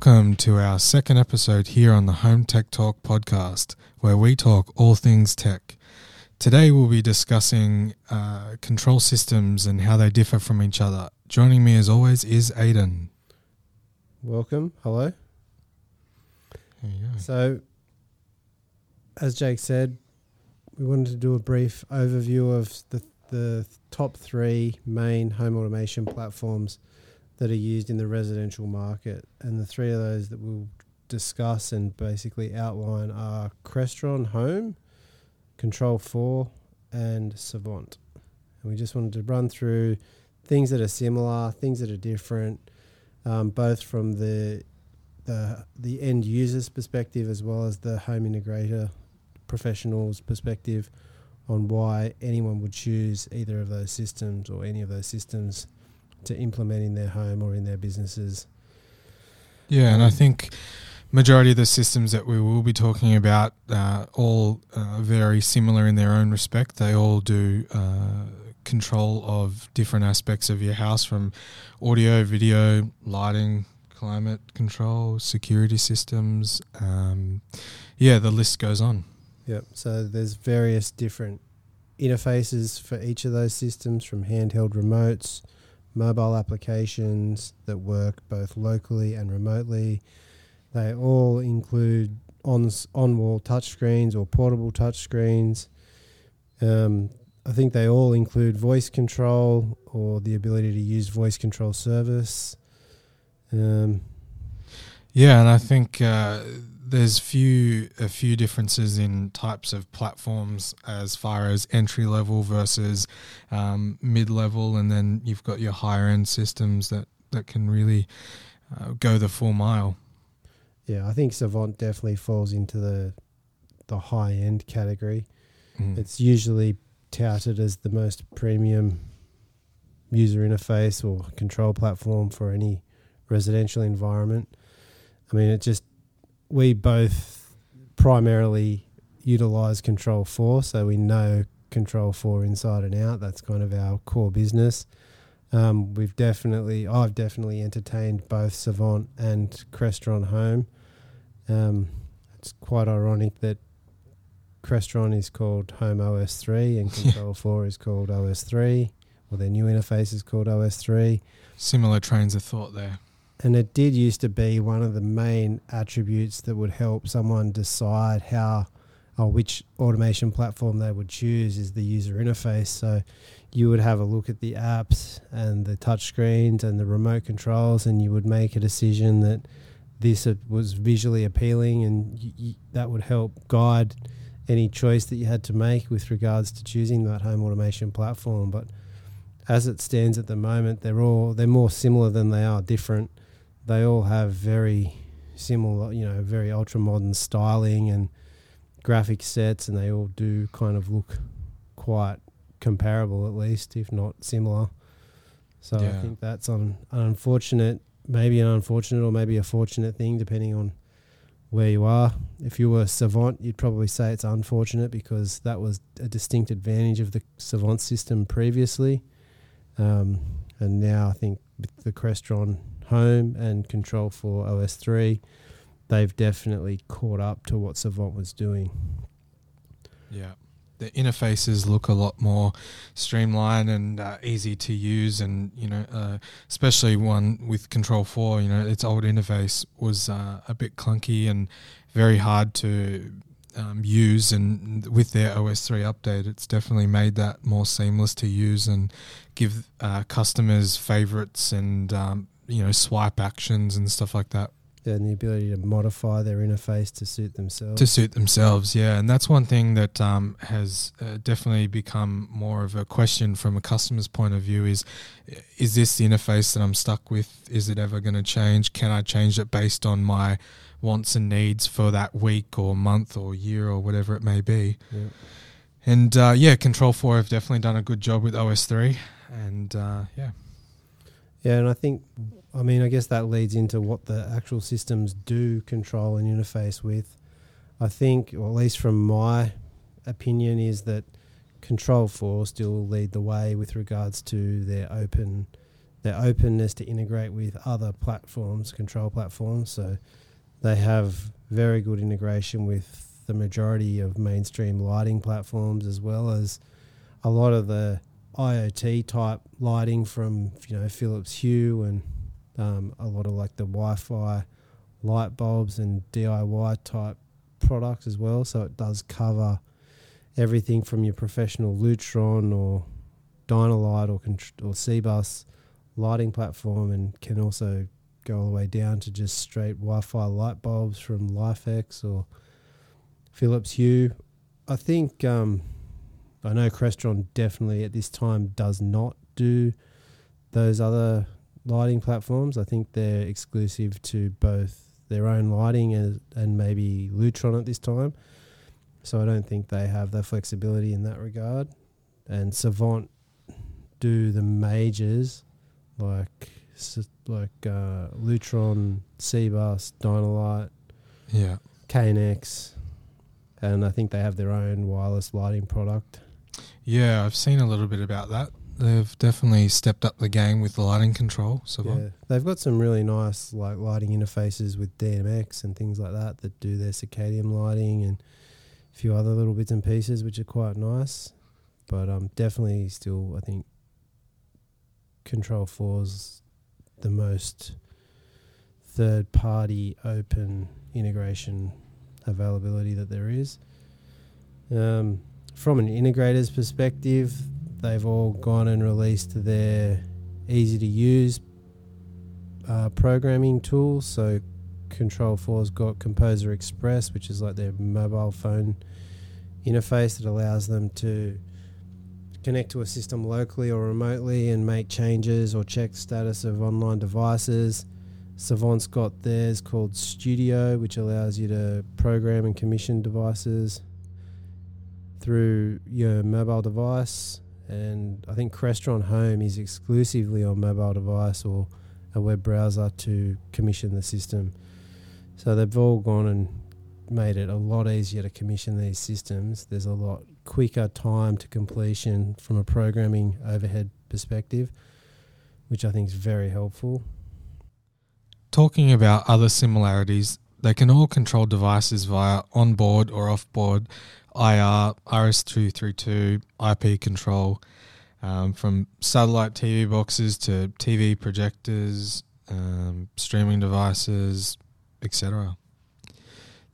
Welcome to our second episode here on the Home Tech Talk podcast, where we talk all things tech. Today we'll be discussing uh, control systems and how they differ from each other. Joining me as always is Aidan. Welcome. Hello. There you go. So, as Jake said, we wanted to do a brief overview of the, the top three main home automation platforms that are used in the residential market. And the three of those that we'll discuss and basically outline are Crestron Home, Control 4, and Savant. And we just wanted to run through things that are similar, things that are different, um, both from the the the end user's perspective as well as the home integrator professional's perspective on why anyone would choose either of those systems or any of those systems to implement in their home or in their businesses. Yeah, and I think majority of the systems that we will be talking about uh, all uh, very similar in their own respect. They all do uh, control of different aspects of your house, from audio, video, lighting, climate control, security systems. Um, yeah, the list goes on. Yep. So there's various different interfaces for each of those systems, from handheld remotes, mobile applications that work both locally and remotely. They all include on on wall touchscreens or portable touchscreens. Um, I think they all include voice control or the ability to use voice control service. Um, Yeah, and I think uh, there's few a few differences in types of platforms as far as entry level versus um, mid level, and then you've got your higher end systems that that can really uh, go the full mile. yeah, I think Savant definitely falls into the the high end category. Mm. It's usually touted as the most premium user interface or control platform for any residential environment. I mean, it just, we both primarily utilize Control 4, so we know Control 4 inside and out. That's kind of our core business. Um, we've definitely, I've definitely entertained both Savant and Crestron Home. Um, it's quite ironic that Crestron is called Home OS 3 and Control 4 is called OS 3, or their new interface is called OS 3. Similar trains of thought there. And it did used to be one of the main attributes that would help someone decide how or which automation platform they would choose is the user interface. So you would have a look at the apps and the touchscreens and the remote controls, and you would make a decision that this uh, was visually appealing, and y- y- that would help guide any choice that you had to make with regards to choosing that home automation platform. But as it stands at the moment, they're all they're more similar than they are different. They all have very similar, you know, very ultra modern styling and graphic sets, and they all do kind of look quite comparable, at least, if not similar. So I think that's un, an unfortunate, maybe an unfortunate or maybe a fortunate thing, depending on where you are. If you were Savant, you'd probably say it's unfortunate because that was a distinct advantage of the Savant system previously. Um, and now I think with the Crestron Home and Control 4 OS 3, they've definitely caught up to what Savant was doing. Yeah. The interfaces look a lot more streamlined and uh, easy to use, and you know, uh, especially one with Control Four. You know, its old interface was uh, a bit clunky and very hard to um, use. And with their OS three update, it's definitely made that more seamless to use and give uh, customers favorites and um, you know swipe actions and stuff like that. And the ability to modify their interface to suit themselves. to suit themselves yeah. And that's one thing that um, has uh, definitely become more of a question from a customer's point of view is is this the interface that i'm stuck with? Is it ever going to change? Can i change it based on my wants and needs for that week or month or year or whatever it may be? Yeah. and uh, yeah control 4 have definitely done a good job with os 3 and uh, yeah Yeah, and I think, I mean, I guess that leads into what the actual systems do control and interface with. I think, or at least from my opinion, is that Control 4 still lead the way with regards to their open their openness to integrate with other platforms, control platforms. So they have very good integration with the majority of mainstream lighting platforms, as well as a lot of the IoT type lighting from you know Philips Hue and um, a lot of like the Wi-Fi light bulbs and DIY type products as well. So it does cover everything from your professional Lutron or Dynalite or or CBus lighting platform, and can also go all the way down to just straight Wi-Fi light bulbs from LIFX or Philips Hue. I think um, I know Crestron definitely at this time does not do those other lighting platforms. I think they're exclusive to both their own lighting and, and maybe Lutron at this time. So I don't think they have the flexibility in that regard. And Savant do the majors like like uh, Lutron, CBus, Dynalite, yeah, KNX, and I think they have their own wireless lighting product. Yeah, I've seen a little bit about that. They've definitely stepped up the game with the lighting control. So yeah, they've got some really nice like lighting interfaces with DMX and things like that that do their circadian lighting and a few other little bits and pieces which are quite nice. But um, definitely still, I think Control 4's the most third party open integration availability that there is. Um, from an integrator's perspective, they've all gone and released their easy to use uh, programming tools. So, Control 4's got Composer Express, which is like their mobile phone interface that allows them to connect to a system locally or remotely and make changes or check status of online devices. Savant's got theirs called Studio, which allows you to program and commission devices through your mobile device. And I think Crestron Home is exclusively on mobile device or a web browser to commission the system. So they've all gone and made it a lot easier to commission these systems. There's a lot quicker time to completion from a programming overhead perspective, which I think is very helpful. Talking about other similarities, they can all control devices via onboard or offboard IR, RS232, IP control, um, from satellite TV boxes to TV projectors, um, streaming devices, etc.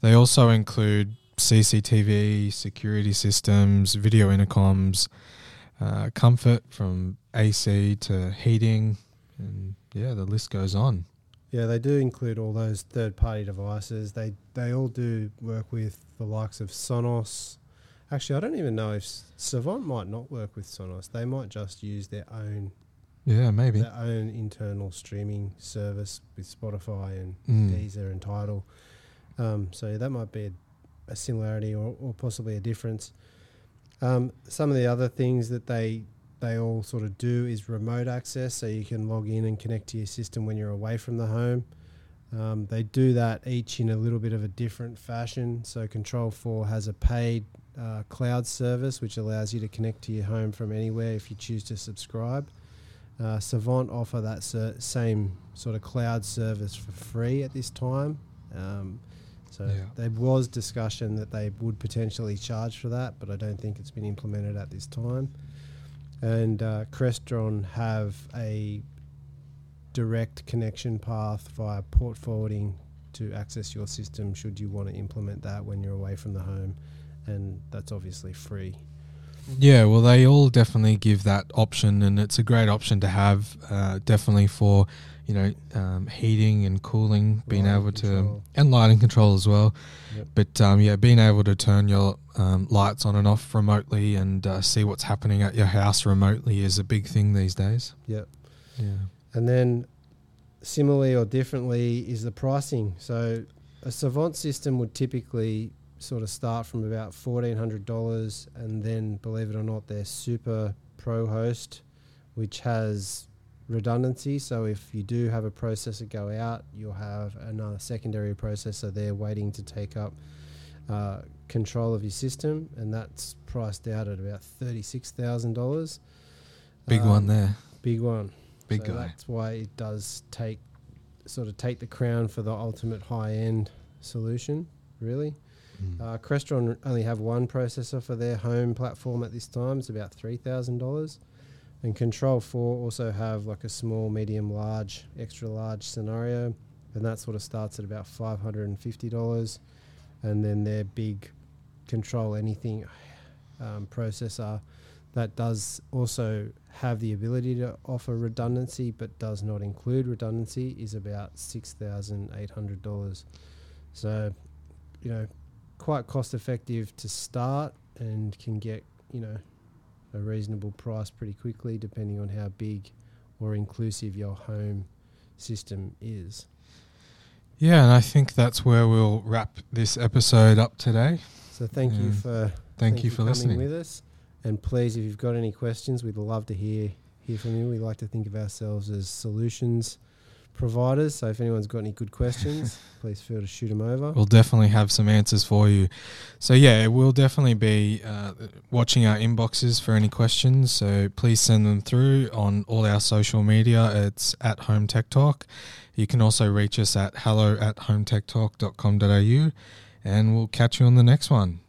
They also include CCTV, security systems, video intercoms, uh, comfort from AC to heating, and yeah, the list goes on. Yeah, they do include all those third-party devices. They they all do work with the likes of Sonos. Actually, I don't even know if Savant might not work with Sonos. They might just use their own. Yeah, maybe their own internal streaming service with Spotify and mm. Deezer and Tidal. Um, so that might be a a similarity or, or possibly a difference. Um, some of the other things that they they all sort of do is remote access, so you can log in and connect to your system when you're away from the home. Um, they do that each in a little bit of a different fashion. So Control 4 has a paid uh, cloud service which allows you to connect to your home from anywhere if you choose to subscribe. Uh, Savant offer that ser- same sort of cloud service for free at this time. Um, so yeah. there was discussion that they would potentially charge for that, but I don't think it's been implemented at this time. And uh, Crestron have a direct connection path via port forwarding to access your system should you want to implement that when you're away from the home, and that's obviously free. Yeah, well, they all definitely give that option, and it's a great option to have. Uh, definitely for you know, um, heating and cooling, being lighting able to, and lighting control as well. Yep. But um, yeah, being able to turn your um, lights on and off remotely and uh, see what's happening at your house remotely is a big thing these days. Yep. Yeah. And then, similarly or differently, is the pricing. So, a Savant system would typically sort of start from about fourteen hundred dollars, and then, believe it or not, their Super Pro host, which has redundancy. So if you do have a processor go out, you'll have another secondary processor there waiting to take up uh, control of your system, and that's priced out at about thirty-six thousand dollars. Big um, one there. Big one. big So guy. That's why it does take sort of take the crown for the ultimate high end solution. Really, Mm. uh, Crestron only have one processor for their home platform at this time. It's about three thousand dollars, and Control Four also have like a small, medium, large, extra large scenario, and that sort of starts at about five hundred and fifty dollars, and then their big Control Anything um, processor that does also have the ability to offer redundancy but does not include redundancy is about $6,800. So, you know, quite cost effective to start and can get, you know, a reasonable price pretty quickly depending on how big or inclusive your home system is. Yeah, and I think that's where we'll wrap this episode up today. So thank you for Thank, you for coming listening. with us. And please, if you've got any questions, we'd love to hear hear from you. We like to think of ourselves as solutions providers. So if anyone's got any good questions, please feel to shoot them over. We'll definitely have some answers for you. So yeah, we'll definitely be uh, watching our inboxes for any questions. So please send them through on all our social media. It's at Home Tech Talk. You can also reach us at hello at hometechtalk.com.au and we'll catch you on the next one.